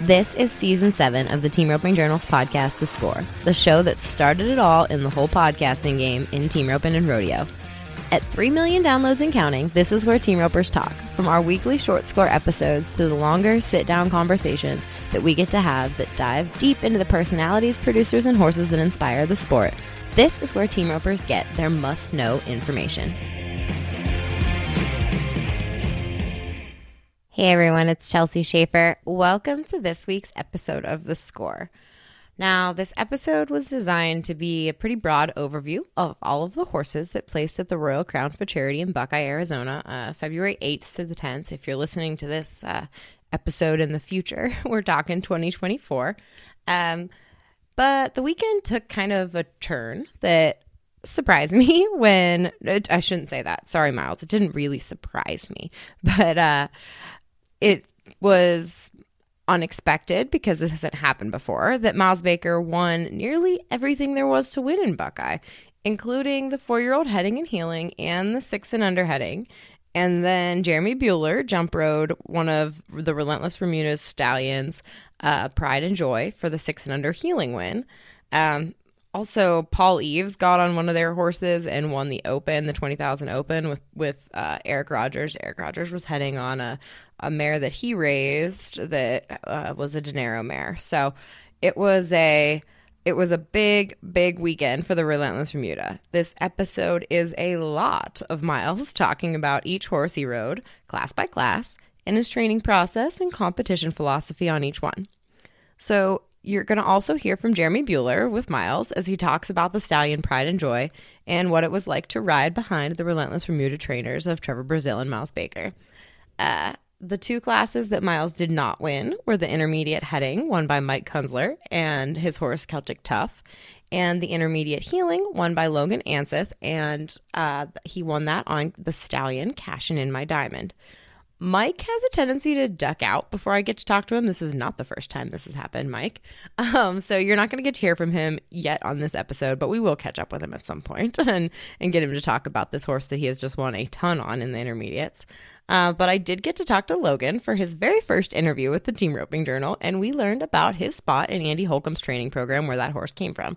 This is season seven of the Team Roping Journals podcast, The Score, the show that started it all in the whole podcasting game in team roping and rodeo. At 3 million downloads and counting, this is where Team Ropers talk, from our weekly short score episodes to the longer sit down conversations that we get to have that dive deep into the personalities, producers, and horses that inspire the sport. This is where Team Ropers get their must know information. Hey everyone, it's Chelsea Shaffer. Welcome to this week's episode of The Score. Now, this episode was designed to be a pretty broad overview of all of the horses that placed at the Royal Crown for Charity in Buckeye, Arizona, uh, February 8th to the 10th. If you're listening to this uh, episode in the future, we're talking 2024. Um, but the weekend took kind of a turn that surprised me when I shouldn't say that. Sorry, Miles. It didn't really surprise me, but uh, it was unexpected because this hasn't happened before that Miles Baker won nearly everything there was to win in Buckeye, including the four year old heading and heeling and the six and under heading. And then Jeremy Buhler jump rode one of the Relentless Remuda's stallions, uh, Pride and Joy, for the six and under heeling win. Um, also, Paul Eaves got on one of their horses and won the Open, the twenty thousand Open, with with uh, Eric Rogers. Eric Rogers was heading on a a mare that he raised that uh, was a Dinero mare. So it was a it was a big big weekend for the Relentless Remuda. This episode is a lot of Miles talking about each horse he rode, class by class, and his training process and competition philosophy on each one. So you're going to also hear from Jeremy Buhler with Miles as he talks about the stallion Pride and Joy and what it was like to ride behind the relentless Remuda trainers of Trevor Brazile and Miles Baker. Uh, the two classes that Miles did not win were the intermediate heading, won by Mike Kunzler and his horse Celtic Tough, and the intermediate heeling, won by Logan Anseth, and uh, he won that on the stallion Cashin in My Diamond. Mike has a tendency to duck out before I get to talk to him. This is not the first time this has happened, Mike. Um, so you're not going to get to hear from him yet on this episode, but we will catch up with him at some point and and get him to talk about this horse that he has just won a ton on in the intermediates. Uh, but I did get to talk to Logan for his very first interview with the Team Roping Journal, and we learned about his spot in Andy Holcomb's training program where that horse came from.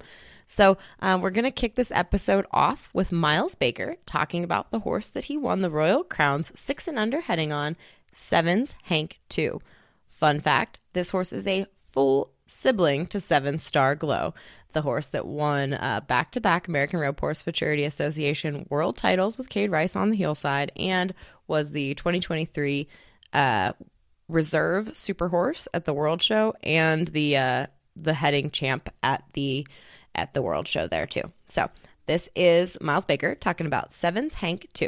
So um, we're going to kick this episode off with Miles Baker talking about the horse that he won the Royal Crown's six and under heading on, Sevens Hank 2. Fun fact this horse is a full sibling to Seven Star Glow, the horse that won back to back American Rope Horse Futurity Association world titles with Cade Rice on the heel side and was the 2023 uh, reserve super horse at the World Show and the uh, the heading champ at the at the World Show there too. So this is Miles Baker talking about Sevens Hank 2.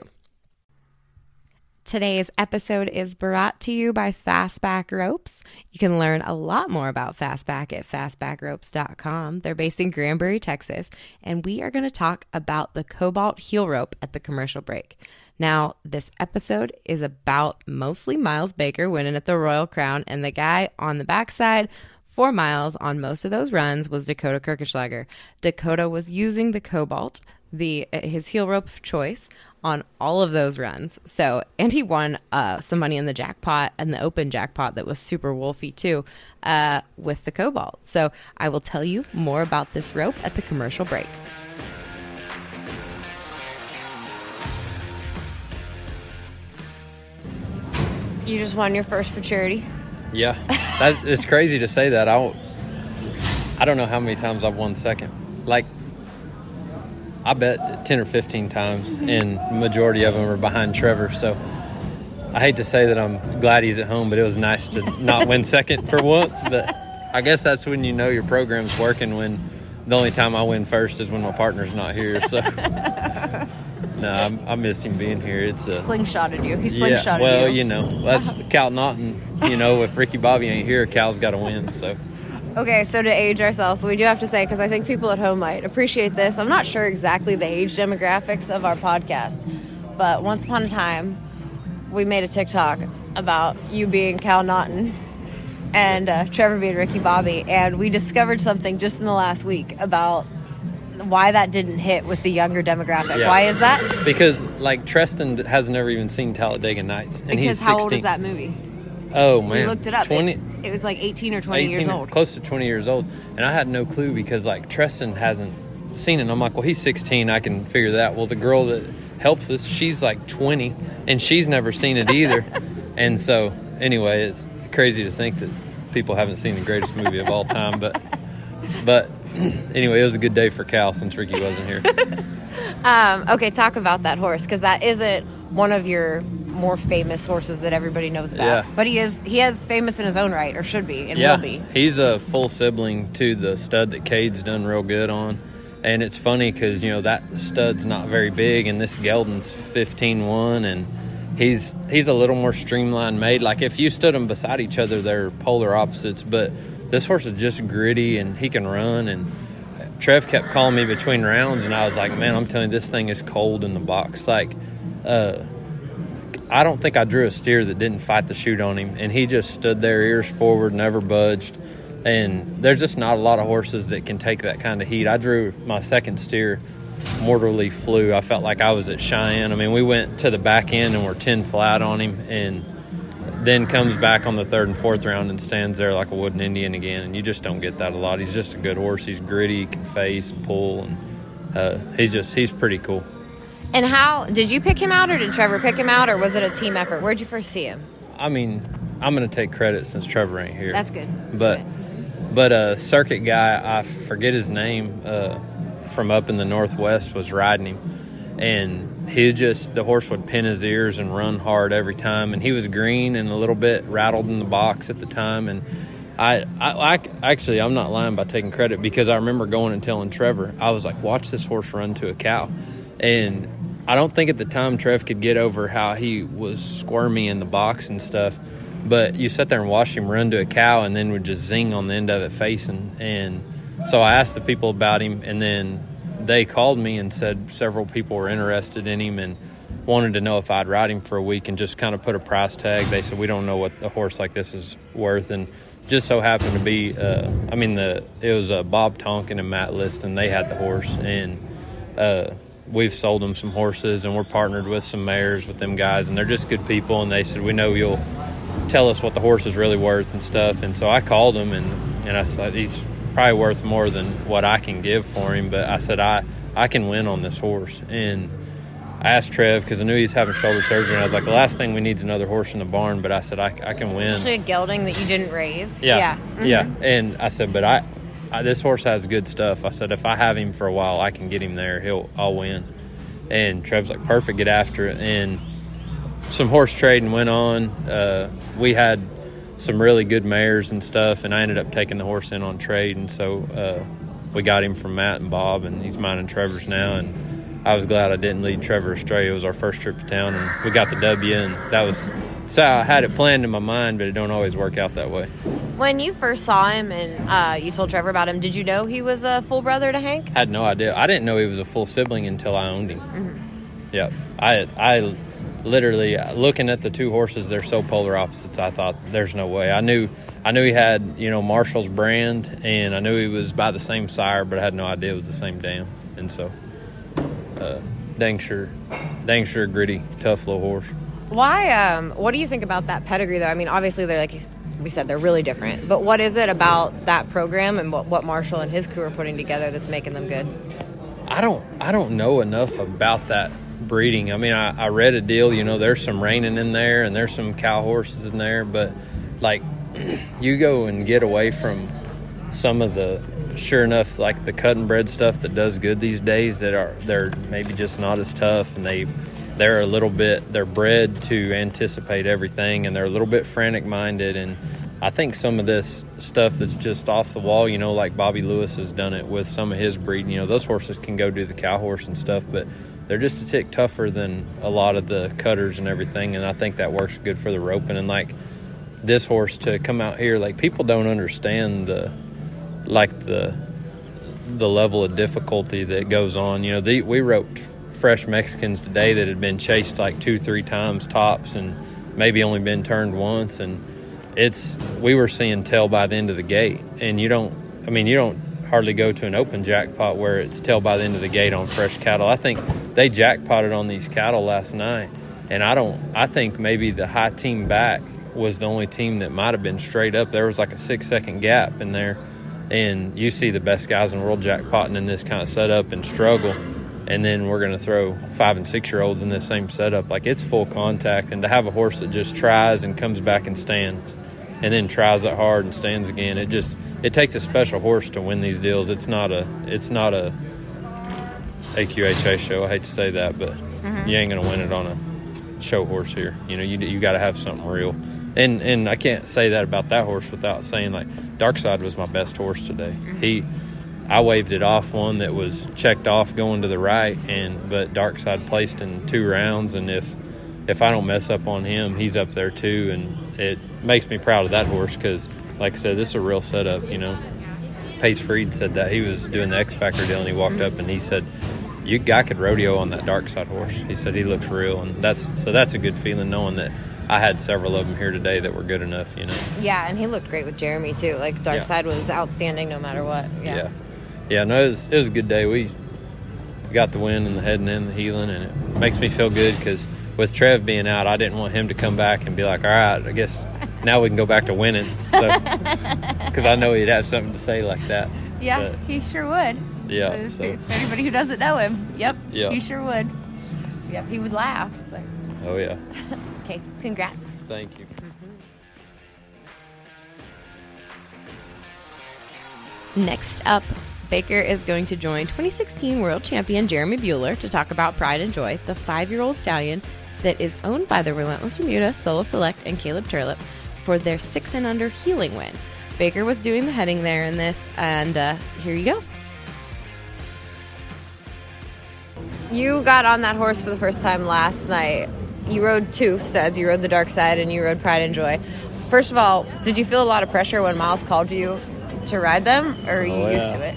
Today's episode is brought to you by Fastback Ropes. You can learn a lot more about Fastback at fastbackropes.com. They're based in Granbury, Texas, and we are going to talk about the Cobalt heel rope at the commercial break. Now, this episode is about mostly Miles Baker winning at the Royal Crown, and the guy on the backside for Miles on most of those runs was Dakota Kirchenschlager. Dakota was using the Cobalt, the his heel rope of choice, on all of those runs. So, and he won uh, some money in the jackpot and the open jackpot that was super wolfy too uh, with the Cobalt. So, I will tell you more about this rope at the commercial break. You just won your first futurity. Yeah, that, it's crazy to say that. I don't, I don't know how many times I've won second. Like, I bet ten or fifteen times, mm-hmm. and majority of them are behind Trevor. So, I hate to say that I'm glad he's at home, but it was nice to not win second for once. But I guess that's when you know your program's working. When the only time I win first is when my partner's not here. So. No, I'm, I miss him being here. It's a slingshotted you. He slingshotted yeah, well, you. you know, that's Cal Naughton. You know, if Ricky Bobby ain't here, Cal's got to win. So. Okay, so to age ourselves, we do have to say because I think people at home might appreciate this. I'm not sure exactly the age demographics of our podcast, but once upon a time, we made a TikTok about you being Cal Naughton and uh, Trevor being Ricky Bobby, and we discovered something just in the last week about why that didn't hit with the younger demographic. Yeah. Why is that? Because like Treston has never even seen Talladega Nights, and because he's 16. how old is that movie? Oh man, we looked it up. 20. It, It was like 18 or 20 years old. close to 20 years old and i had no clue because like treston hasn't seen it and i'm like well he's 16 i can figure that well the girl that helps us she's like 20 and she's never seen it either and so anyway it's crazy to think that people haven't seen the greatest movie of all time but but anyway it was a good day for cal since ricky wasn't here Um, okay, talk about that horse because that isn't one of your more famous horses that everybody knows about. Yeah. But he is he is famous in his own right, or should be, and yeah will be. he's a full sibling to the stud that cade's done real good on and it's funny because you know that stud's not very big and this gelding's 15-1 and he's he's a little more streamlined made like if you stood them beside each other they're polar opposites but this horse is just gritty and he can run and trev kept calling me between rounds and i was like man i'm telling you this thing is cold in the box like uh I don't think I drew a steer that didn't fight the chute on him, and he just stood there, ears forward, never budged. And there's just not a lot of horses that can take that kind of heat. I drew my second steer, mortally flew. I felt like I was at Cheyenne. I mean, we went to the back end and we're 10 flat on him, and then comes back on the third and fourth round and stands there like a wooden Indian again. And you just don't get that a lot. He's just a good horse. He's gritty, he can face and pull, and uh, he's just he's pretty cool. And how did you pick him out, or did Trevor pick him out, or was it a team effort? Where'd you first see him? I mean, I'm gonna take credit since Trevor ain't here. That's good. But Good. but a circuit guy, I forget his name, uh, from up in the northwest was riding him, and he just the horse would pin his ears and run hard every time, and he was green and a little bit rattled in the box at the time, and. I, I, I actually I'm not lying by taking credit because I remember going and telling Trevor I was like watch this horse run to a cow and I don't think at the time Trev could get over how he was squirmy in the box and stuff. But you sit there and watch him run to a cow and then would just zing on the end of it facing. And so I asked the people about him, and then they called me and said several people were interested in him and wanted to know if I'd ride him for a week and just kind of put a price tag. They said we don't know what a horse like this is worth, and just so happened to be, uh, I mean, the it was uh, Bob Tonkin and Matt Liston. They had the horse, and uh, we've sold them some horses, and we're partnered with some mares with them guys, and they're just good people. And they said we know you'll tell us what the horse is really worth and stuff. And so I called him, and and I said he's probably worth more than what I can give for him, but I said I I can win on this horse, and I asked Trev because I knew he was having shoulder surgery, and I was like, the last thing we need is another horse in the barn. But I said I, I can win. Especially a gelding that you didn't raise. Yeah, Mhm. yeah. And I said, but I, I, this horse has good stuff. I said, if I have him for a while, I can get him there. He'll, I'll win. And Trev's like, perfect, get after it. And some horse trading went on. Uh, we had some really good mares and stuff, and I ended up taking the horse in on trade. And so uh, we got him from Matt and Bob, and he's mine and Trevor's now. And I was glad I didn't lead Trevor astray. It was our first trip to town, and we got the W, and that was. So I had it planned in my mind, but it don't always work out that way. When you first saw him and uh, you told Trevor about him, did you know he was a full brother to Hank? I had no idea. I didn't know he was a full sibling until I owned him. Yep. I I literally looking at the two horses, they're so polar opposites. I thought there's no way. I knew I knew he had you know Marshall's brand, and I knew he was by the same sire, but I had no idea it was the same dam. And so, uh, dang sure, dang sure, gritty, tough little horse. Why? Um, what do you think about that pedigree, though? I mean, obviously they're like we said, they're really different. But what is it about that program and what, what Marshall and his crew are putting together that's making them good? I don't I don't know enough about that breeding. I mean, I, I read a deal. You know, there's some reining in there, and there's some cow horses in there, but like you go and get away from some of the sure enough like the cut and bred stuff that does good these days that are they're maybe just not as tough and they they're a little bit they're bred to anticipate everything and they're a little bit frantic minded and I think some of this stuff that's just off the wall, you know, like Bobby Lewis has done it with some of his breeding. You know, those horses can go do the cow horse and stuff, but they're just a tick tougher than a lot of the cutters and everything. And I think that works good for the roping. And like this horse to come out here, like people don't understand the like the the level of difficulty that goes on. You know, the, we roped fresh Mexicans today that had been chased like two, three times tops, and maybe only been turned once. And it's we were seeing tail by the end of the gate, and you don't. I mean, you don't hardly go to an open jackpot where it's tail by the end of the gate on fresh cattle. I think they jackpotted on these cattle last night, and I don't. I think maybe the high team back was the only team that might have been straight up. There was like a six second gap in there, and you see the best guys in the world jackpotting in this kind of setup and struggle. And then we're going to throw five and six year olds in this same setup. Like it's full contact, and to have a horse that just tries and comes back and stands, and then tries it hard and stands again, it just it takes a special horse to win these deals. It's not a it's not a AQHA show. I hate to say that, but Mm-hmm. you ain't going to win it on a show horse here. You know, you you got to have something real. And and I can't say that about that horse without saying like Dark Side was my best horse today. Mm-hmm. He I waved it off one that was checked off going to the right and but Dark Side placed in two rounds and if if I don't mess up on him, he's up there too and it makes me proud of that horse cuz like I said this is a real setup, you know. Pace Freed said that he was doing the X Factor deal and he walked up and he said you guy could rodeo on that dark side horse. He said he looks real, and that's so that's a good feeling knowing that I had several of them here today that were good enough. You know. Yeah, and he looked great with Jeremy too. Like Dark Yeah. Side was outstanding no matter what. Yeah. Yeah. Yeah. No, it was it was a good day. We got the win and the heading in the heeling, and it makes me feel good because with Trev being out, I didn't want him to come back and be like, "All right, I guess now we can go back to winning." So because I know he'd have something to say like that. Yeah, But- he sure would. Yeah, so- for anybody who doesn't know him, yep, Yeah. he sure would. Yep, he would laugh. But Oh yeah. okay, congrats. Thank you. Mm-hmm. Next up, Baker is going to join 2016 world champion Jeremy Buhler to talk about Pride and Joy, the five year old stallion that is owned by the Relentless Remuda, Solo Select, and Caleb Turlip for their six and under heeling win. Baker was doing the heading there in this, and uh, here you go. You got on that horse for the first time last night. You rode two studs. You rode the dark side and you rode Pride and Joy. First of all, did you feel a lot of pressure when Miles called you to ride them, or are you Oh, used to it?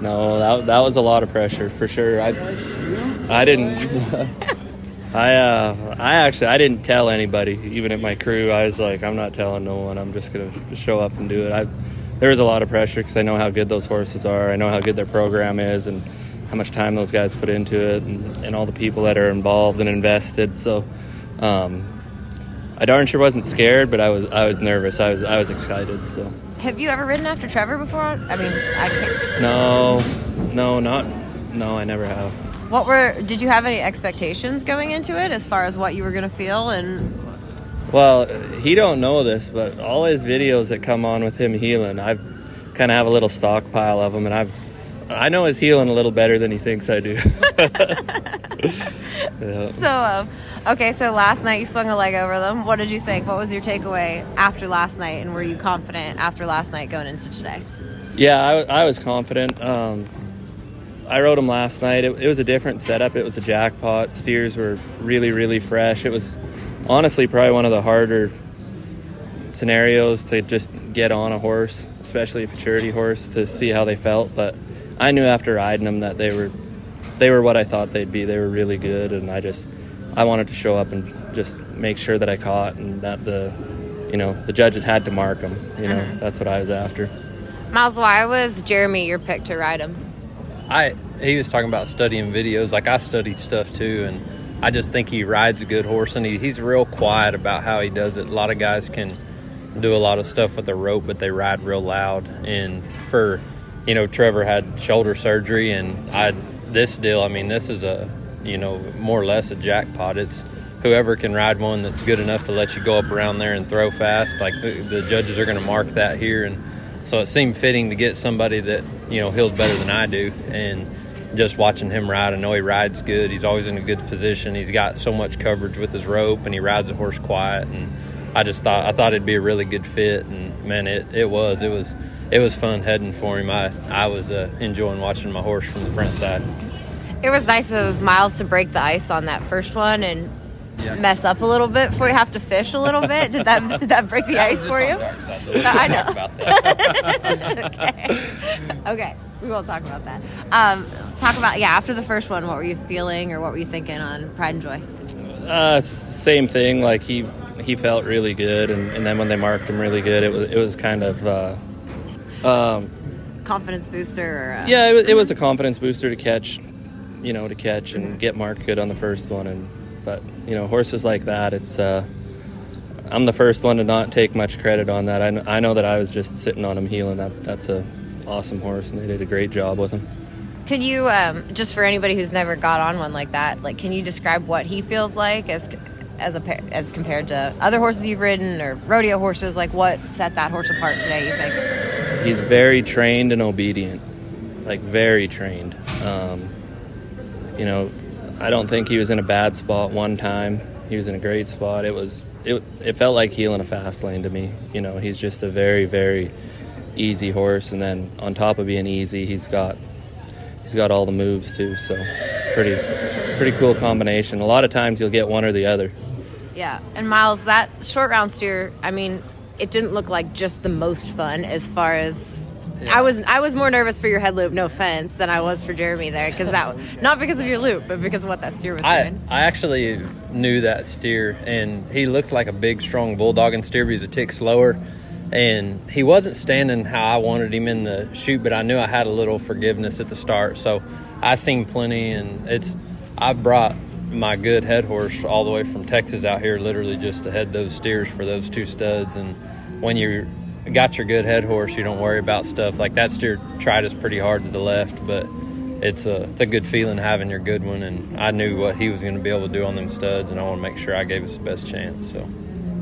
No, that that was a lot of pressure for sure. I I didn't I uh I actually I didn't tell anybody, even at my crew. I was like, I'm not telling no one. I'm just gonna show up and do it. I there was a lot of pressure because I know how good those horses are. I know how good their program is and how much time those guys put into it, and, and all the people that are involved and invested. So, um, I darn sure wasn't scared, but I was I was nervous. I was I was excited. So. Have you ever ridden after Trevor before? I mean, I can't. No, no, not. No, I never have. What were? Did you have any expectations going into it as far as what you were going to feel? And Well, he don't know this, but all his videos that come on with him heeling, I kind of have a little stockpile of them, and I've I know his heeling a little better than he thinks I do. Yeah. so, um, okay. So last night you swung a leg over them. What did you think? What was your takeaway after last night? And were you confident after last night going into today? Yeah, I, I was confident. Um, I rode them last night. It, it was a different setup. It was a jackpot. Steers were really, really fresh. It was honestly probably one of the harder scenarios to just get on a horse, especially a futurity horse, to see how they felt. But I knew after riding them that they were they were what I thought they'd be. They were really good, and I just I wanted to show up and just make sure that I caught and that the you know the judges had to mark them. You know Mhm. that's what I was after. Miles, why was Jeremy your pick to ride him? I he was talking about studying videos. Like I studied stuff too, and I just think he rides a good horse, and he, he's real quiet about how he does it. A lot of guys can do a lot of stuff with a rope, but they ride real loud. And for you know, Trevor had shoulder surgery, and I this deal. I mean, this is a you know more or less a jackpot. It's whoever can ride one that's good enough to let you go up around there and throw fast. Like the, the judges are going to mark that here, and so it seemed fitting to get somebody that you know heals better than I do, and just watching him ride, I know he rides good. He's always in a good position. He's got so much coverage with his rope, and he rides a horse quiet. And I just thought I thought it'd be a really good fit, and man, it, it was. It was it was fun heading for him. I I was uh, enjoying watching my horse from the front side. It was nice of Miles to break the ice on that first one and mess up a little bit before you have to fish a little bit. Did that did that break the ice for you? I know. okay. okay. We won't talk about that. Um, talk about yeah. After the first one, what were you feeling, or what were you thinking on Pride and Joy? Uh, same thing. Like he he felt really good, and, and then when they marked him really good, it was it was kind of uh, um, Confidence booster, or uh, yeah, it was, it was a confidence booster to catch, you know, to catch and get marked good on the first one. And but you know horses like that, it's uh, I'm the first one to not take much credit on that. I, kn- I know that I was just sitting on him heeling. That that's a awesome horse, and they did a great job with him. Can you, um, just for anybody who's never got on one like that, like, can you describe what he feels like as as a as compared to other horses you've ridden or rodeo horses? Like, what set that horse apart today? You think? He's very trained and obedient, like very trained. Um, you know, I don't think he was in a bad spot one time. He was in a great spot. It was it. It felt like heeling a fast lane to me. You know, he's just a very very easy horse, and then on top of being easy, he's got he's got all the moves too. So it's pretty pretty cool combination. A lot of times you'll get one or the other. Yeah. And Miles, that short round steer, I mean, it didn't look like just the most fun as far as. I was I was more nervous for your head loop, no offense, than I was for Jeremy there because that not because of your loop, but because of what that steer was I, doing. I actually knew that steer, and he looks like a big, strong bulldog and steer, but he's a tick slower. And he wasn't standing how I wanted him in the chute, but I knew I had a little forgiveness at the start. So I seen plenty, and it's I brought my good head horse all the way from Texas out here, literally just to head those steers for those two studs. And when you got your good head horse, you don't worry about stuff like that. Steer tried us pretty hard to the left, but it's a it's a good feeling having your good one. And I knew what he was going to be able to do on them studs, and I want to make sure I gave us the best chance. So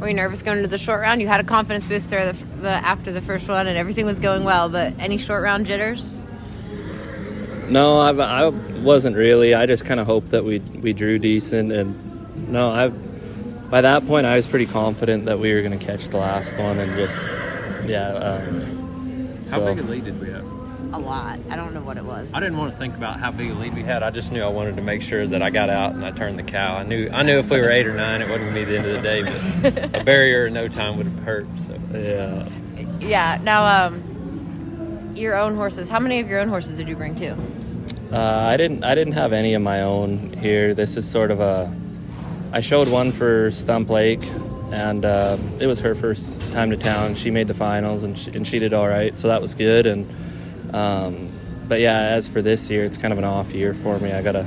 Were you nervous going into the short round? You had a confidence booster the, the after the first one, and everything was going well. But any short round jitters? No, I, I wasn't really. I just kind of hoped that we we drew decent, and no, I. By that point, I was pretty confident that we were going to catch the last one, and just yeah. Um, how so- big a lead did we have? A lot. I don't know what it was. I didn't want to think about how big a lead we had. I just knew I wanted to make sure that I got out and I turned the cow. I knew I knew if we were eight or nine, it wouldn't be the end of the day, but a barrier in no time would have hurt. So Yeah. Yeah. Now, um, your own horses. How many of your own horses did you bring too? Uh, I didn't. I didn't have any of my own here. This is sort of a. I showed one for Stump Lake, and uh, it was her first time to town. She made the finals, and she, and she did all right, so that was good. And um, but yeah, as for this year, it's kind of an off year for me. I gotta.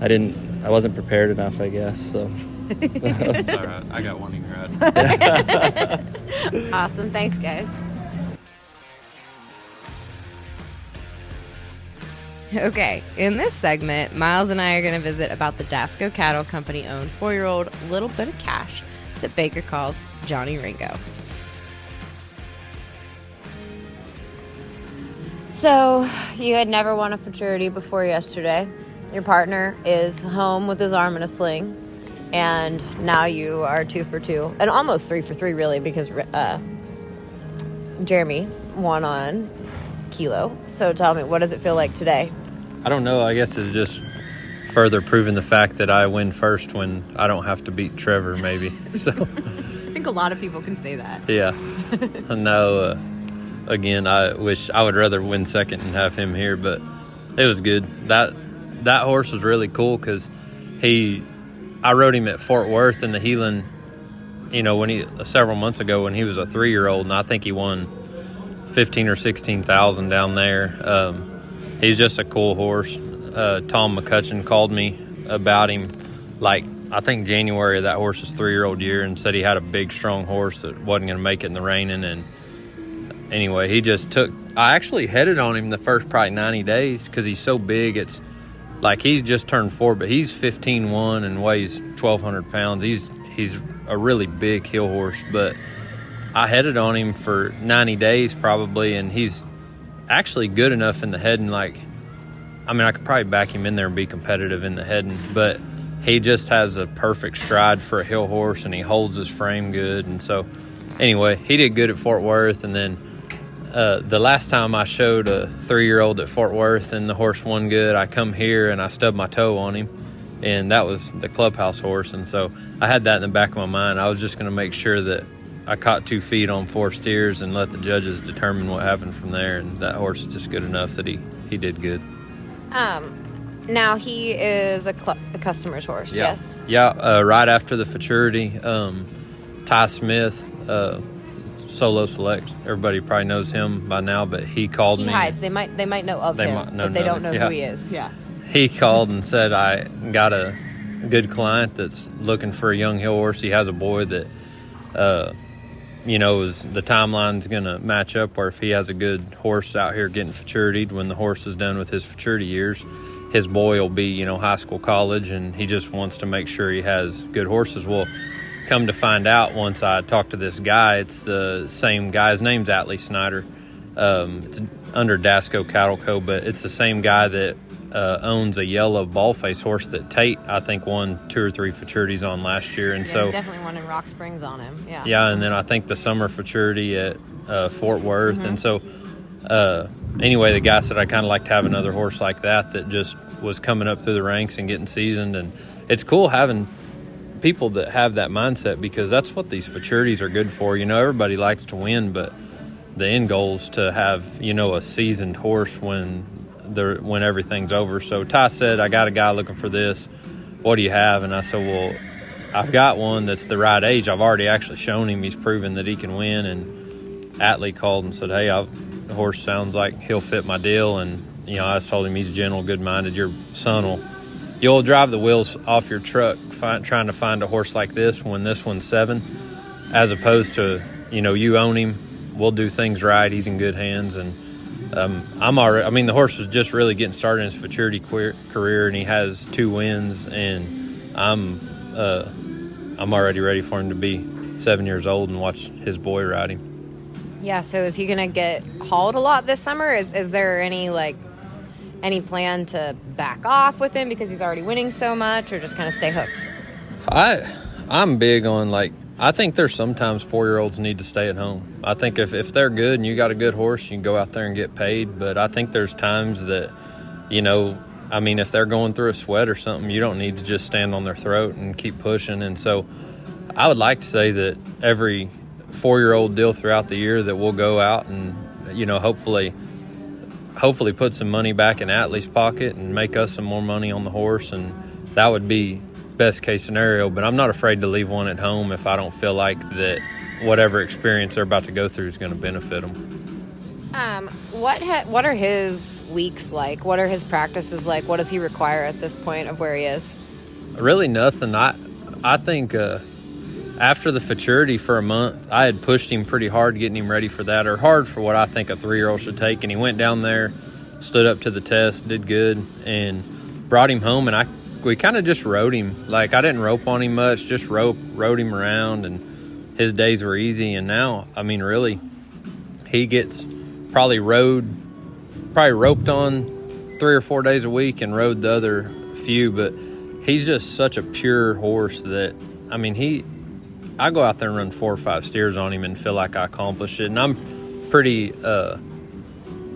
I didn't. I wasn't prepared enough, I guess. So all right. I got one in can ride. Awesome. Thanks, guys. Okay, in this segment, Miles and I are going to visit about the Dasco Cattle Company owned four year old Little Bit of Cash that Baker calls Johnny Ringo. So, you had never won a futurity before yesterday. Your partner is home with his arm in a sling, and now you are two for two, and almost three for three, really, because uh, Jeremy won on Kilo. So, tell me, what does it feel like today? I don't know. I guess it's just further proving the fact that I win first when I don't have to beat Trevor, maybe. So. I think a lot of people can say that. Yeah. no, uh, again, I wish I would rather win second and have him here, but it was good. That that horse was really cool because he, I rode him at Fort Worth in the heeling, you know, when he several months ago when he was a three year old, and I think he won fifteen or sixteen thousand down there. Um, he's just a cool horse. Uh, Tom McCutcheon called me about him, like I think January that horse's three year old year, and said he had a big, strong horse that wasn't going to make it in the reining. And anyway, he just took. I actually headed on him the first probably ninety days because he's so big. It's like he's just turned four, but he's 15-1 and weighs twelve hundred pounds. He's he's a really big heel horse, but I headed on him for ninety days probably, and he's actually good enough in the head and Like, I mean, I could probably back him in there and be competitive in the heading, but he just has a perfect stride for a heel horse, and he holds his frame good. And so, anyway, he did good at Fort Worth, and then uh, the last time I showed a three-year-old at Fort Worth and the horse won good, I come here and I stubbed my toe on him, and that was the clubhouse horse. And so I had that in the back of my mind. I was just going to make sure that I caught two feet on four steers and let the judges determine what happened from there. And that horse is just good enough that he he did good. Um, now he is a, cl- a customer's horse. Yeah. Yes. Yeah. Uh, right after the futurity, um, Ty Smith. Uh, Solo Select. Everybody probably knows him by now, but he called He me. hides. They might. They might know of They him, might know but they don't know another- who he is. Yeah. he called and said I got a good client that's looking for a young heel horse. He has a boy that uh, you know, is the timeline's going to match up, where if he has a good horse out here getting futuritied when the horse is done with his futurity years, his boy will be, you know, high school, college, and he just wants to make sure he has good horses. Well, come to find out once I talked to this guy, it's the same guy. His name's Atlee Snyder. Um, it's under Dasco Cattle Co., but it's the same guy that uh, owns a yellow ballface horse that Tate, I think, won two or three futurities on last year, and Yeah, so definitely one in Rock Springs on him. Yeah. yeah, and then I think the summer futurity at uh, Fort Worth, and so uh, anyway, the guy said I kind of like to have another horse like that that just was coming up through the ranks and getting seasoned, and it's cool having people that have that mindset because that's what these futurities are good for. You know, everybody likes to win, but the end goal is to have you know a seasoned horse when the when everything's over. So Ty said, I got a guy looking for this. What do you have? And I said, well, I've got one that's the right age. I've already actually shown him. He's proven that he can win. And Atlee called and said, hey, I've, the horse sounds like he'll fit my deal. And you know, I told him he's gentle, good minded. Your son will. You'll drive the wheels off your truck find, trying to find a horse like this when this one's seven, as opposed to you know you own him. We'll do things right. He's in good hands, and um, I'm already. I mean, the horse was just really getting started in his maturity queer, career, and he has two wins, and I'm uh, I'm already ready for him to be seven years old and watch his boy ride him. Yeah. So is he gonna get hauled a lot this summer? Is is there any like any plan to back off with him because he's already winning so much, or just kind of stay hooked? I I'm big on like I think there's sometimes four year olds need to stay at home. I think if, if they're good and you got a good horse, you can go out there and get paid. But I think there's times that, you know, I mean, if they're going through a sweat or something, you don't need to just stand on their throat and keep pushing. And so I would like to say that every four year old deal throughout the year that we'll go out and, you know, hopefully hopefully put some money back in Atlee's pocket and make us some more money on the horse and that would be best case scenario but i'm not afraid to leave one at home if i don't feel like that whatever experience they're about to go through is going to benefit them Um, what ha- what are his weeks like? What are his practices like? What does he require at this point of where he is? really nothing i i think uh after the futurity for a month i had pushed him pretty hard getting him ready for that or hard for what i think a three year old should take and he went down there stood up to the test did good and brought him home and i we kind of just rode him. Like i didn't rope on him much just rope rode him around and his days were easy. And now i mean really he gets probably rode probably roped on three or four days a week and rode the other few. But he's just such a pure horse that i mean he i go out there and run four or five steers on him and feel like i accomplished it. And i'm pretty uh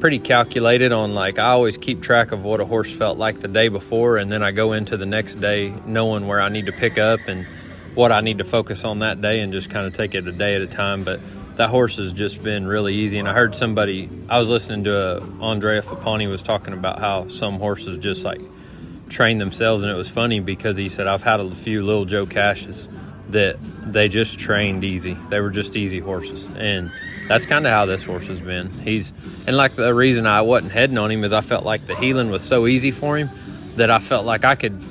pretty calculated on like I always keep track of what a horse felt like the day before and then I go into the next day knowing where I need to pick up and what I need to focus on that day and just kind of take it a day at a time. But that horse has just been really easy and I heard somebody I was listening to a Andrea Fappani was talking about how some horses just like train themselves and it was funny because he said I've had a few little Joe Cashes that they just trained easy. They were just easy horses. And that's kind of how this horse has been. He's and like the reason I wasn't heading on him is I felt like the heeling was so easy for him that I felt like I could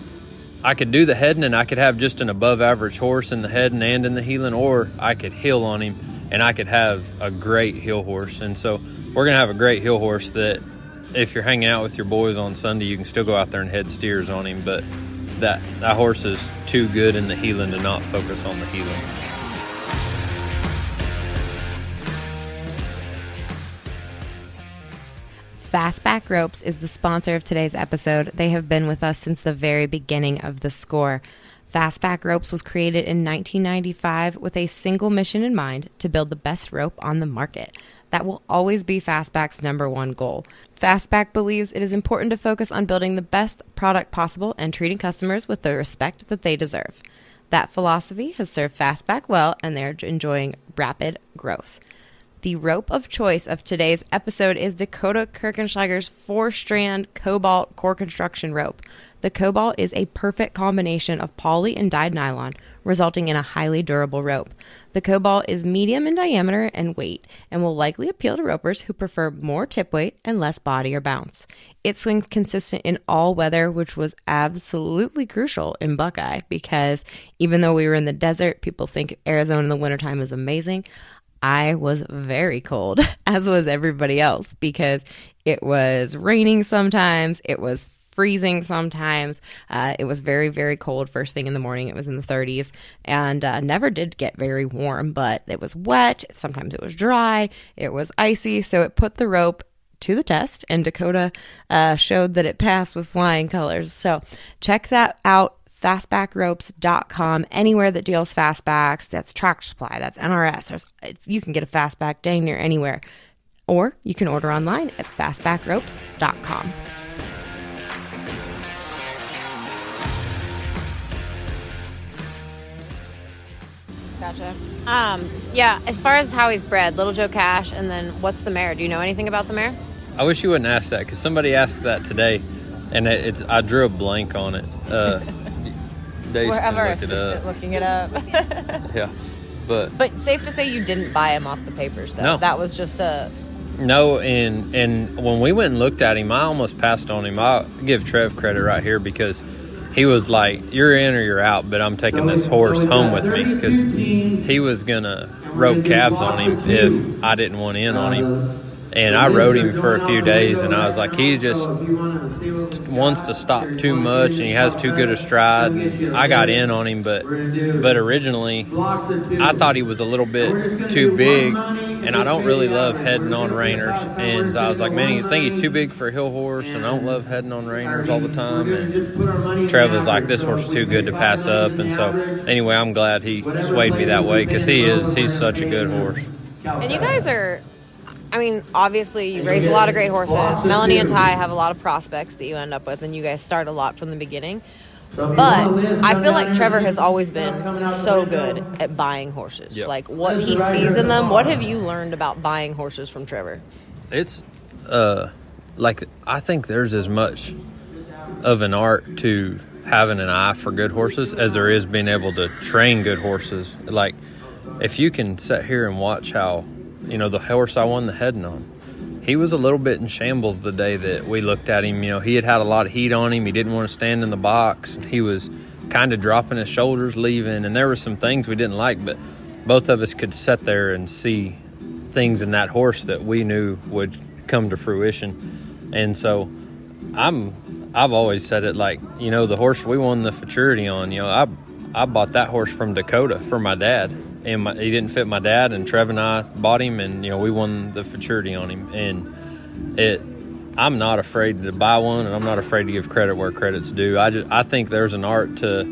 I could do the heading and I could have just an above average horse in the heading and in the heeling or I could heel on him and I could have a great heel horse. And so we're to have a great heel horse that if you're hanging out with your boys on Sunday, you can still go out there and head steers on him, but that that horse is too good in the heeling to not focus on the heeling. Fastback Ropes is the sponsor of today's episode. They have been with us since the very beginning of the score. Fastback Ropes was created in 1995 with a single mission in mind to build the best rope on the market. That will always be Fastback's number one goal. Fastback believes it is important to focus on building the best product possible and treating customers with the respect that they deserve. That philosophy has served Fastback well, and they're enjoying rapid growth. The rope of choice of today's episode is Dakota Kirchenschlager's four strand cobalt core construction rope. The cobalt is a perfect combination of poly and dyed nylon, resulting in a highly durable rope. The Cobalt is medium in diameter and weight and will likely appeal to ropers who prefer more tip weight and less body or bounce. It swings consistent in all weather, which was absolutely crucial in Buckeye because even though we were in the desert, people think Arizona in the wintertime is amazing. I was very cold, as was everybody else, because it was raining sometimes, it was freezing sometimes. Uh, it was very, very cold first thing in the morning. It was in the 30s and uh, never did get very warm, but it was wet. Sometimes it was dry. It was icy. So it put the rope to the test, and Dakota uh, showed that it passed with flying colors. So check that out fastbackropes.com anywhere that deals fastbacks that's tractor supply that's nrs there's you can get a fastback dang near anywhere or you can order online at fastbackropes.com Gotcha. Um, yeah, as far as how he's bred, Little Joe Cash, and then what's the mare? Do you know anything about the mare? I wish you wouldn't ask that because somebody asked that today, and it, it's I drew a blank on it. Uh, Days We're our assistant looking it up. yeah, but but safe to say you didn't buy him off the papers though. No. That was just a no, and and when we went and looked at him, I almost passed on him. I give Trev credit right here because he was like, "You're in or you're out," but I'm taking this horse home with me because he was gonna rope calves on him if I didn't want in on him. And I rode him for a few days, and I was like, he just wants to stop too much, and he has too good a stride. And I got in on him, but but originally, I thought he was a little bit too big, and I don't really love heading on reiners. And I was like, man, I think he's too big for a heel horse, and I don't love heading on reiners all the time. And Trev was like, this horse is too good to pass up, and so anyway, I'm glad he swayed me that way because he is he's such a good horse. And you guys are I mean, obviously, you raise a lot of great horses. Melanie and Ty have a lot of prospects that you end up with, and you guys start a lot from the beginning. But I feel like Trevor has always been so good at buying horses. Yep. Like what he sees in them. What have you learned about buying horses from Trevor? It's uh, like I think there's as much of an art to having an eye for good horses as there is being able to train good horses. Like if you can sit here and watch how you know, the horse I won the heading on. He was a little bit in shambles the day that we looked at him. You know, he had had a lot of heat on him. He didn't want to stand in the box. He was kind of dropping his shoulders, leaving, and there were some things we didn't like, but both of us could sit there and see things in that horse that we knew would come to fruition. And so I'm I've always said it like, you know, the horse we won the futurity on, you know, I I bought that horse from Dakota for my dad and my, he didn't fit my dad. And Trev and I bought him, and you know we won the futurity on him. And it, I'm not afraid to buy one, and I'm not afraid to give credit where credit's due. I just I think there's an art to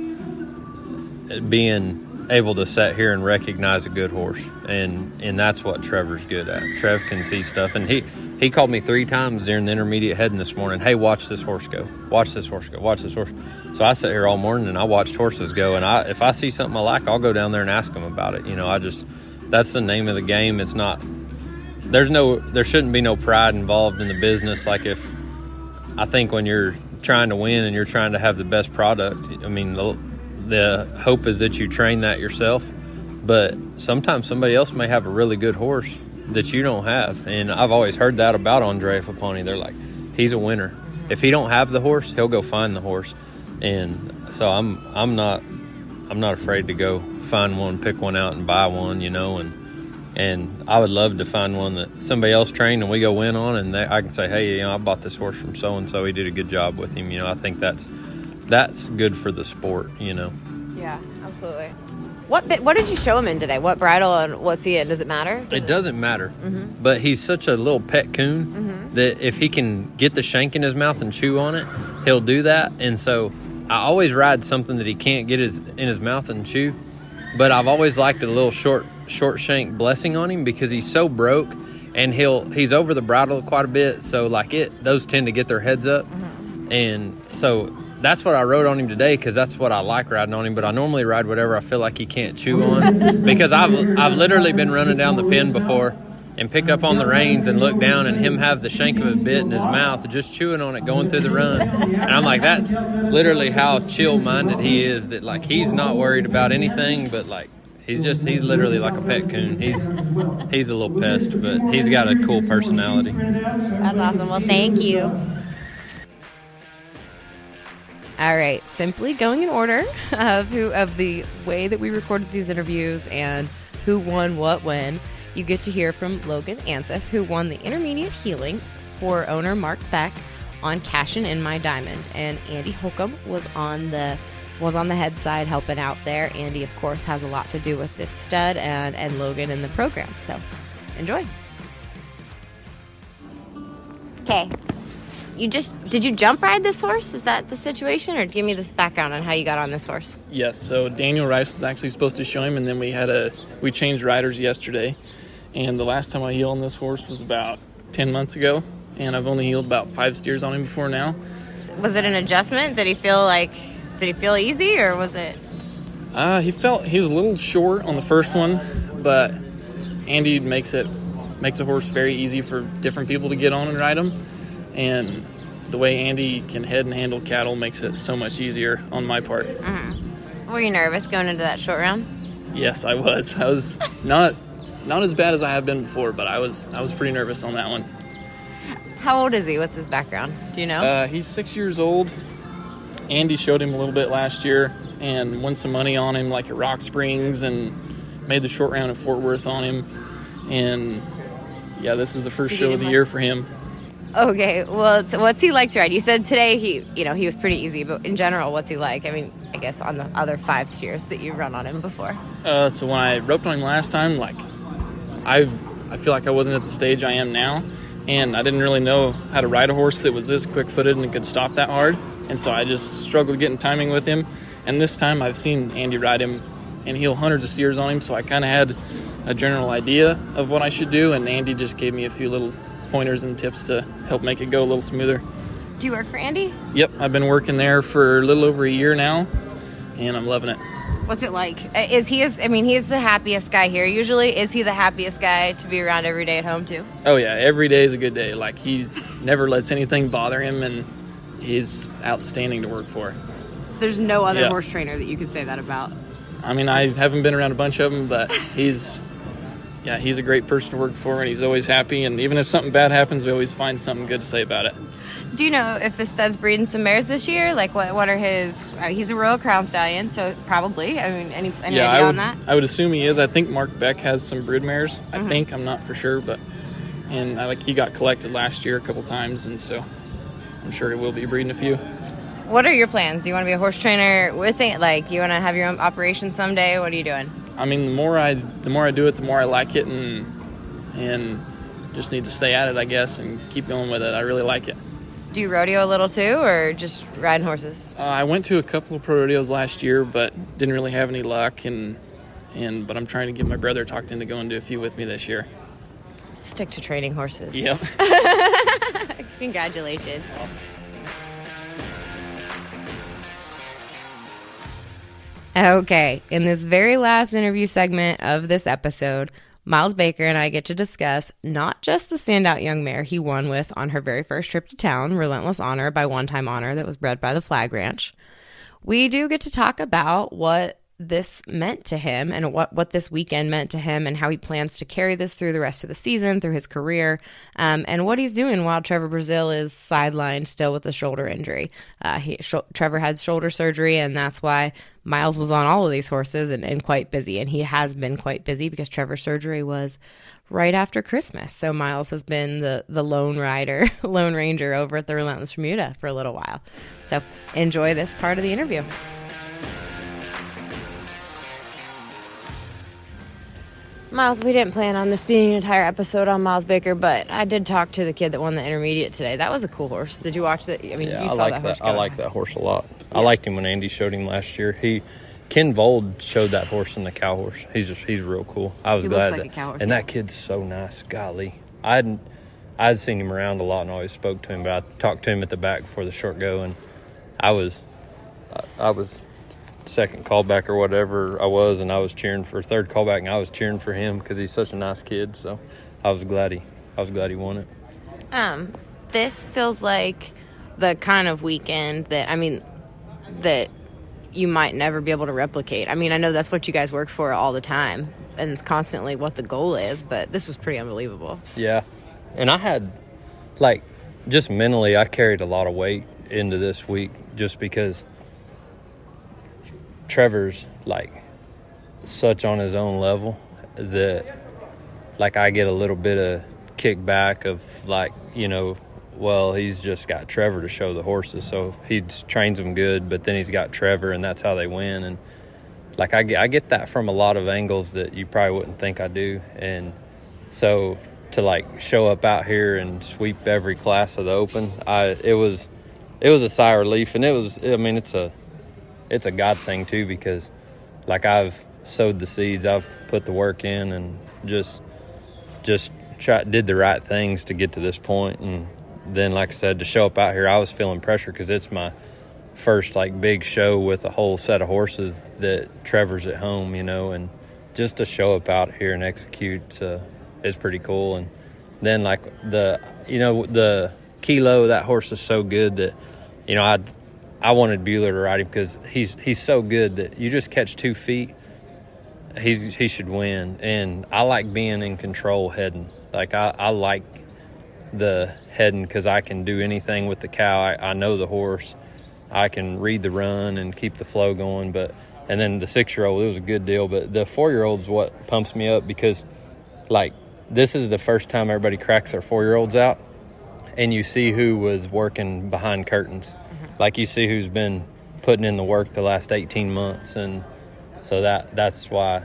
being able to sit here and recognize a good horse, and and that's what Trevor's good at. Trev can see stuff, and he he called me three times during the intermediate heading this morning. Hey, watch this horse go. Watch this horse go. Watch this horse. So I sit here all morning and I watched horses go. And I if I see something I like, I'll go down there and ask them about it. You know, I just that's the name of the game. It's not there's no there shouldn't be no pride involved in the business. Like if I think when you're trying to win and you're trying to have the best product, I mean the the hope is that you train that yourself. But sometimes somebody else may have a really good horse that you don't have. And I've always heard that about Andre Fappani. They're like, he's a winner. If he don't have the horse, he'll go find the horse. And so I'm I'm not I'm not afraid to go find one, pick one out, and buy one. You know, and and I would love to find one that somebody else trained and we go win on, and they, I can say, hey, you know, I bought this horse from so and so. He did a good job with him. You know, I think that's that's good for the sport. You know. Yeah, absolutely. What bit, what did you show him in today? What bridle and what's he in? Does it matter? Does it, it, doesn't matter. Mm-hmm. But he's such a little pet coon mm-hmm. that if he can get the shank in his mouth and chew on it, he'll do that. And so I always ride something that he can't get his in his mouth and chew. But I've always liked a little short short shank blessing on him because he's so broke and he'll he's over the bridle quite a bit. So like it, those tend to get their heads up. Mm-hmm. And so that's what I rode on him today because that's what I like riding on him. But I normally ride whatever I feel like he can't chew on because I've I've literally been running down the pin before and picked up on the reins and looked down and him have the shank of a bit in his mouth, just chewing on it, going through the run. And I'm like, that's literally how chill minded he is. That like he's not worried about anything, but like he's just he's literally like a pet coon. He's he's a little pest, but he's got a cool personality. That's awesome. Well, thank you. All right, simply going in order of who of the way that we recorded these interviews and who won what when. You get to hear from Logan Anseth, who won the intermediate heeling for owner Mark Beck on Cashin' in My Diamond, and Andy Holcomb was on the was on the head side helping out there. Andy, of course, has a lot to do with this stud and and Logan in the program. So, enjoy. Okay, you just did you jump ride this horse? Is that the situation, or give me this background on how you got on this horse? Yes. So Daniel Rice was actually supposed to show him, and then we had a we changed riders yesterday, and the last time I heeled on this horse was about ten months ago, and I've only heeled about five steers on him before now. Was it an adjustment? Did he feel like did he feel easy, or was it? Uh, he felt he was a little short on the first one, but Andy makes it makes a horse very easy for different people to get on and ride him, and the way Andy can head and handle cattle makes it so much easier on my part. Were you nervous going into that short round? Yes, I was. I was not not as bad as I have been before, but I was I was pretty nervous on that one. How old is he? What's his background? Do you know? Uh, he's six years old. Andy showed him a little bit last year and won some money on him, like at Rock Springs, and made the short round at Fort Worth on him. And yeah, this is the first show of the year for him. Okay. Well, what's he like to ride? You said today he, you know, he was pretty easy, but in general, what's he like? I mean, I guess on the other five steers that you've run on him before. Uh, so when I roped on him last time, like I I feel like I wasn't at the stage I am now, and I didn't really know how to ride a horse that was this quick-footed and could stop that hard, and so I just struggled getting timing with him. And this time I've seen Andy ride him and heel hundreds of steers on him, so I kind of had a general idea of what I should do, and Andy just gave me a few little pointers and tips to help make it go a little smoother. Do you work for Andy? Yep, I've been working there for a little over a year now, and I'm loving it. What's it like? Uh, Is he is? I mean, he's the happiest guy here. Usually, is he the happiest guy to be around every day at home too? Oh yeah, every day is a good day. Like he's never lets anything bother him, and he's outstanding to work for. There's no other Yeah. horse trainer that you could say that about. I mean, I haven't been around a bunch of them, but he's yeah, he's a great person to work for, and he's always happy. And even if something bad happens, we always find something good to say about it. Do you know if the stud's breeding some mares this year? Like, what what are his? Uh, he's a Royal Crown stallion, so probably. I mean, any any yeah, idea would on that? I would assume he is. I think Mark Beck has some brood mares. Mm-hmm. I think I'm not for sure, but and I like he got collected last year a couple times, and so I'm sure he will be breeding a few. What are your plans? Do you want to be a horse trainer with it? Like, you want to have your own operation someday? What are you doing? I mean, the more I the more I do it, the more I like it, and and just need to stay at it, I guess, and keep going with it. I really like it. Do you rodeo a little too, or just riding horses? Uh, I went to a couple of pro rodeos last year, but didn't really have any luck, and and but I'm trying to get my brother talked into going to a few with me this year. Stick to training horses. Yep. Congratulations. Okay, in this very last interview segment of this episode, Miles Baker and I get to discuss not just the standout young mare he won with on her very first trip to town, Relentless Honor by One Time Honor, that was bred by the Flag Ranch. We do get to talk about what this meant to him and what, what this weekend meant to him and how he plans to carry this through the rest of the season, through his career, um, and what he's doing while Trevor Brazile is sidelined still with a shoulder injury. Uh, he, sh- Trevor had shoulder surgery, and that's why Miles was on all of these horses and, and quite busy. And he has been quite busy because Trevor's surgery was right after Christmas. So Miles has been the, the lone rider, lone ranger over at the Relentless Remuda for a little while. So enjoy this part of the interview. Miles, we didn't plan on this being an entire episode on Miles Baker, but I did talk to the kid that won the intermediate today. That was a cool horse. Did you watch that? I mean, Yeah, you I saw like that that. horse. I go. like that horse a lot. I liked him when Andy showed him last year. He, Ken Vold showed that horse in the cow horse. He's just he's real cool. I was He looks glad. like that- a cow horse, and yeah. that kid's so nice. Golly, I hadn't. I had seen him around a lot and always spoke to him, but I talked to him at the back before the short go, and I was, I, I was second callback or whatever I was, and I was cheering for third callback, and I was cheering for him because he's such a nice kid. So I was glad he I was glad he won it. Um, this feels like the kind of weekend that I mean that you might never be able to replicate. I mean, I know that's what you guys work for all the time, and it's constantly what the goal is. But this was pretty unbelievable. Yeah, and I had like just mentally, I carried a lot of weight into this week just because Trevor's like such on his own level that like I get a little bit of kickback of like you know well he's just got Trevor to show the horses so he trains them good but then he's got Trevor and that's how they win. And like I get, I get that from a lot of angles that you probably wouldn't think I do. And so to like show up out here and sweep every class of the open I it was it was a sigh of relief and it was I mean it's a it's a God thing too because like I've sowed the seeds I've put the work in and just just try, did the right things to get to this point. And then like i said to show up out here i was feeling pressure because it's my first like big show with a whole set of horses that trevor's at home you know and just to show up out here and execute uh, is pretty cool. And then like the you know the kilo that horse is so good that you know i i wanted Buhler to ride him because he's he's so good that you just catch two feet he's he should win and i like being in control heading like I, I like the heading because I can do anything with the cow. I, I know the horse. I can read the run and keep the flow going. But and then the six year old, it was a good deal. But the four year old is what pumps me up because like this is the first time everybody cracks their four year olds out, and you see who was working behind curtains. Mm-hmm. Like you see who's been putting in the work the last eighteen months, and so that that's why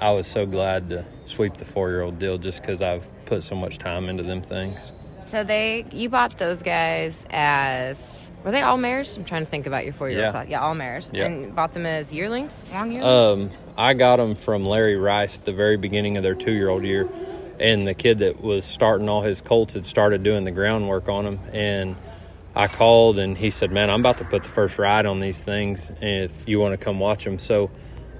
I was so glad to sweep the four year old deal just because I've put so much time into them things. So they, you bought those guys as were they all mares? I'm trying to think about your four year old Yeah. class. Yeah, all mares. Yeah. And bought them as yearlings, long yearlings. Um, I got them from Larry Rice the very beginning of their two year old year, and the kid that was starting all his colts had started doing the groundwork on them, and I called and he said, "Man, I'm about to put the first ride on these things, if you want to come watch them." So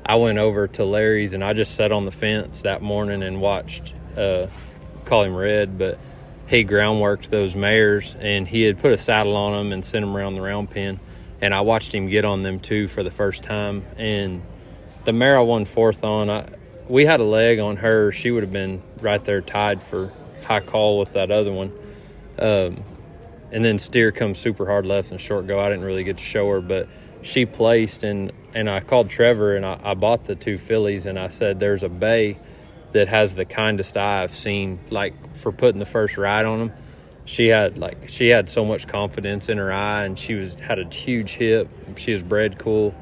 I went over to Larry's and I just sat on the fence that morning and watched. Uh, call him Red, but he groundworked those mares and he had put a saddle on them and sent them around the round pen. And I watched him get on them too for the first time. And the mare I won fourth on, I, we had a leg on her. She would have been right there tied for high call with that other one. Um, and then steer comes super hard left and short go. I didn't really get to show her, but she placed and and I called Trevor and I, I bought the two fillies and I said there's a bay that has the kindest eye I've seen like for putting the first ride on them. She had like she had so much confidence in her eye and she was had a huge hip. She was bred cool.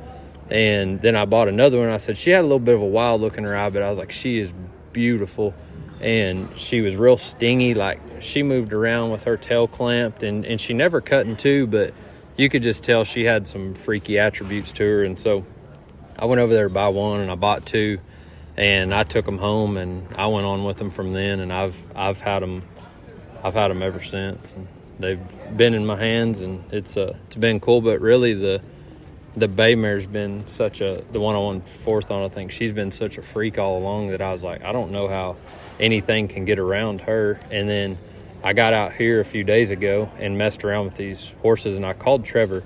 And then I bought another one. I said she had a little bit of a wild look in her eye, but I was like, she is beautiful. And she was real stingy. Like she moved around with her tail clamped and, and she never cut in two, but you could just tell she had some freaky attributes to her. And so I went over there to buy one and I bought two and I took them home and I went on with them from then. And I've, I've had them, I've had them ever since. And they've been in my hands and it's, uh, it's been cool, but really the, the bay mare's been such a the one I fourth on. I think she's been such a freak all along that I was like, I don't know how anything can get around her. And then I got out here a few days ago and messed around with these horses, and I called Trevor,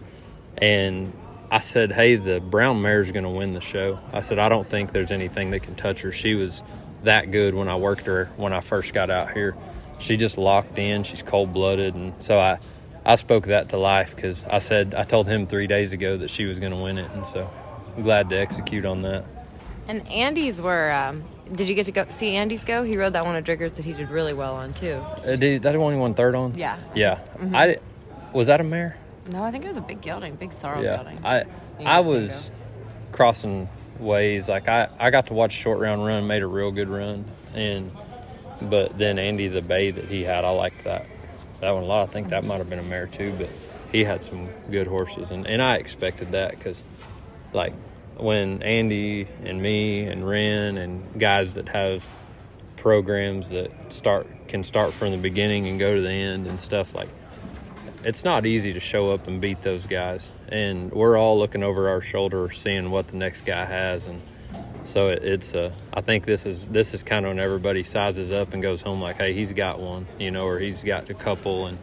and I said, "Hey, the brown mare's going to win the show." I said, "I don't think there's anything that can touch her. She was that good when I worked her when I first got out here. She just locked in. She's cold blooded, and so I." I spoke that to life because I said I told him three days ago that she was going to win it, and so I'm glad to execute on that. and Andy's were. Um, did you get to go see Andy's go? He rode that one of Driggers that he did really well on too. Uh, did that one you won third on? Yeah. Yeah. Mhm. I was that a mare? No, I think it was a big gelding, big sorrel yeah. gelding. I I was crossing ways. Like I I got to watch short round run, made a real good run, and but then Andy the bay that he had, I liked that that one a lot. I think that might have been a mare too, but he had some good horses, and and I expected that because like when Andy and me and Ren and guys that have programs that start can start from the beginning and go to the end and stuff like it's not easy to show up and beat those guys, and we're all looking over our shoulder, seeing what the next guy has, and so it, it's uh, I think this is this is kind of when everybody sizes up and goes home like, hey, he's got one, you know, or he's got a couple, and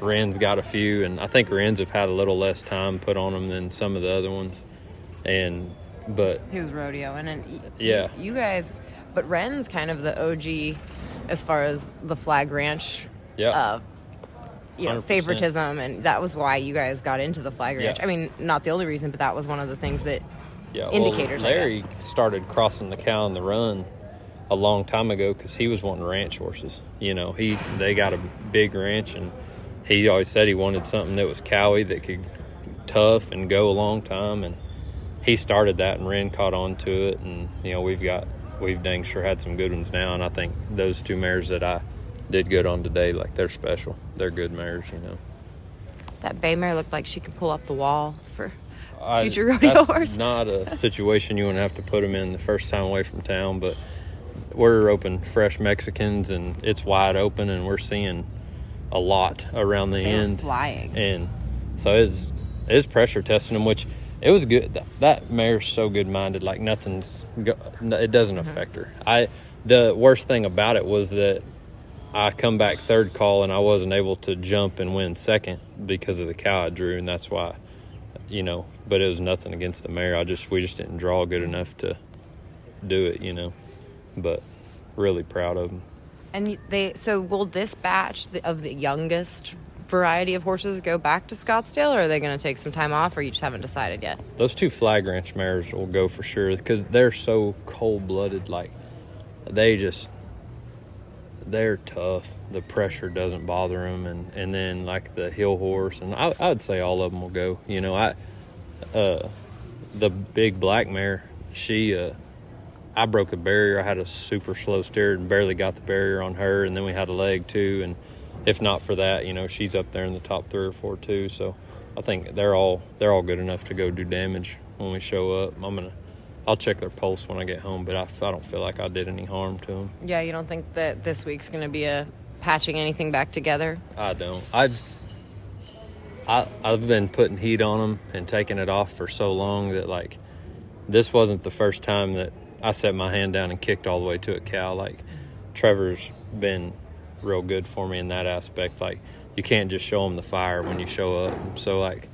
Ren's got a few, and I think Ren's have had a little less time put on them than some of the other ones, and but He was rodeoing, and y- Yeah. you guys. But Ren's kind of the OG as far as the flag ranch yeah, uh, you know, 100%. favoritism, and that was why you guys got into the flag ranch. Yeah. I mean, not the only reason, but that was one of the things that yeah, well, indicators, I Larry started crossing the cow on the run a long time ago because he was wanting ranch horses. You know, he they got a big ranch, and he always said he wanted something that was cowy that could tough and go a long time. And he started that, and Ren caught on to it. And you know, we've got we've dang sure had some good ones now. And I think those two mares that I did good on today, like they're special. They're good mares, you know. that bay mare looked like she could pull up the wall for. I- Future rodeo horse. Not a situation you want to have to put them in the first time away from town, but we're open fresh Mexicans and it's wide open, and we're seeing a lot around the They end, flying. and so it's it's pressure testing them, which it was good. That, that mare's so good minded, like nothing's it doesn't Mm-hmm. affect her. I the worst thing about it was that I come back third call and I wasn't able to jump and win second because of the cow I drew, and that's why, you know. But it was nothing against the mare. I just we just didn't draw good enough to do it, you know. But really proud of them. And they so will this batch of the youngest variety of horses go back to Scottsdale, or are they going to take some time off, or you just haven't decided yet? Those two flag ranch mares will go for sure because they're so cold blooded. Like they just they're tough. The pressure doesn't bother them, and and then like the heel horse, and I, I'd say all of them will go. You know, I uh the big black mare, she uh I broke the barrier. I had a super slow steer and barely got the barrier on her, and then we had a leg too. And if not for that, you know, she's up there in the top three or four too. So I think they're all they're all good enough to go do damage when we show up. I'm gonna I'll check their pulse when I get home, but I, I don't feel like I did any harm to them. Yeah, you don't think that this week's going to be a patching anything back together? I don't. I've I, I've been putting heat on them and taking it off for so long that like this wasn't the first time that I set my hand down and kicked all the way to a cow. Like Trevor's been real good for me in that aspect. Like you can't just show them the fire when you show up. So like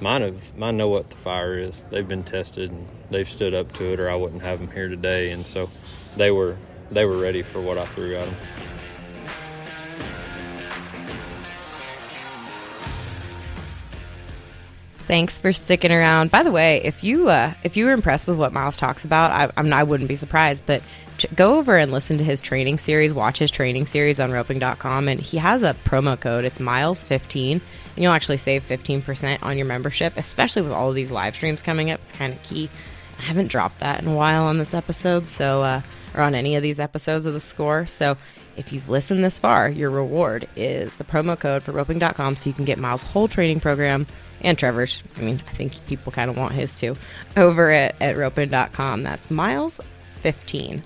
mine have mine know what the fire is. They've been tested and they've stood up to it, or I wouldn't have them here today. And so they were they were ready for what I threw at them. Thanks for sticking around. By the way, if you uh, if you were impressed with what Miles talks about, I, I'm I wouldn't be surprised. But ch- go over and listen to his training series. Watch his training series on roping.com, and he has a promo code. It's Miles fifteen, and you'll actually save fifteen percent on your membership. Especially with all of these live streams coming up, it's kind of key. I haven't dropped that in a while on this episode, so uh, or on any of these episodes of the score. So if you've listened this far, your reward is the promo code for roping.com so you can get Miles' whole training program and Trevor's. I mean, I think people kind of want his too over at, at roping.com. That's Miles 15.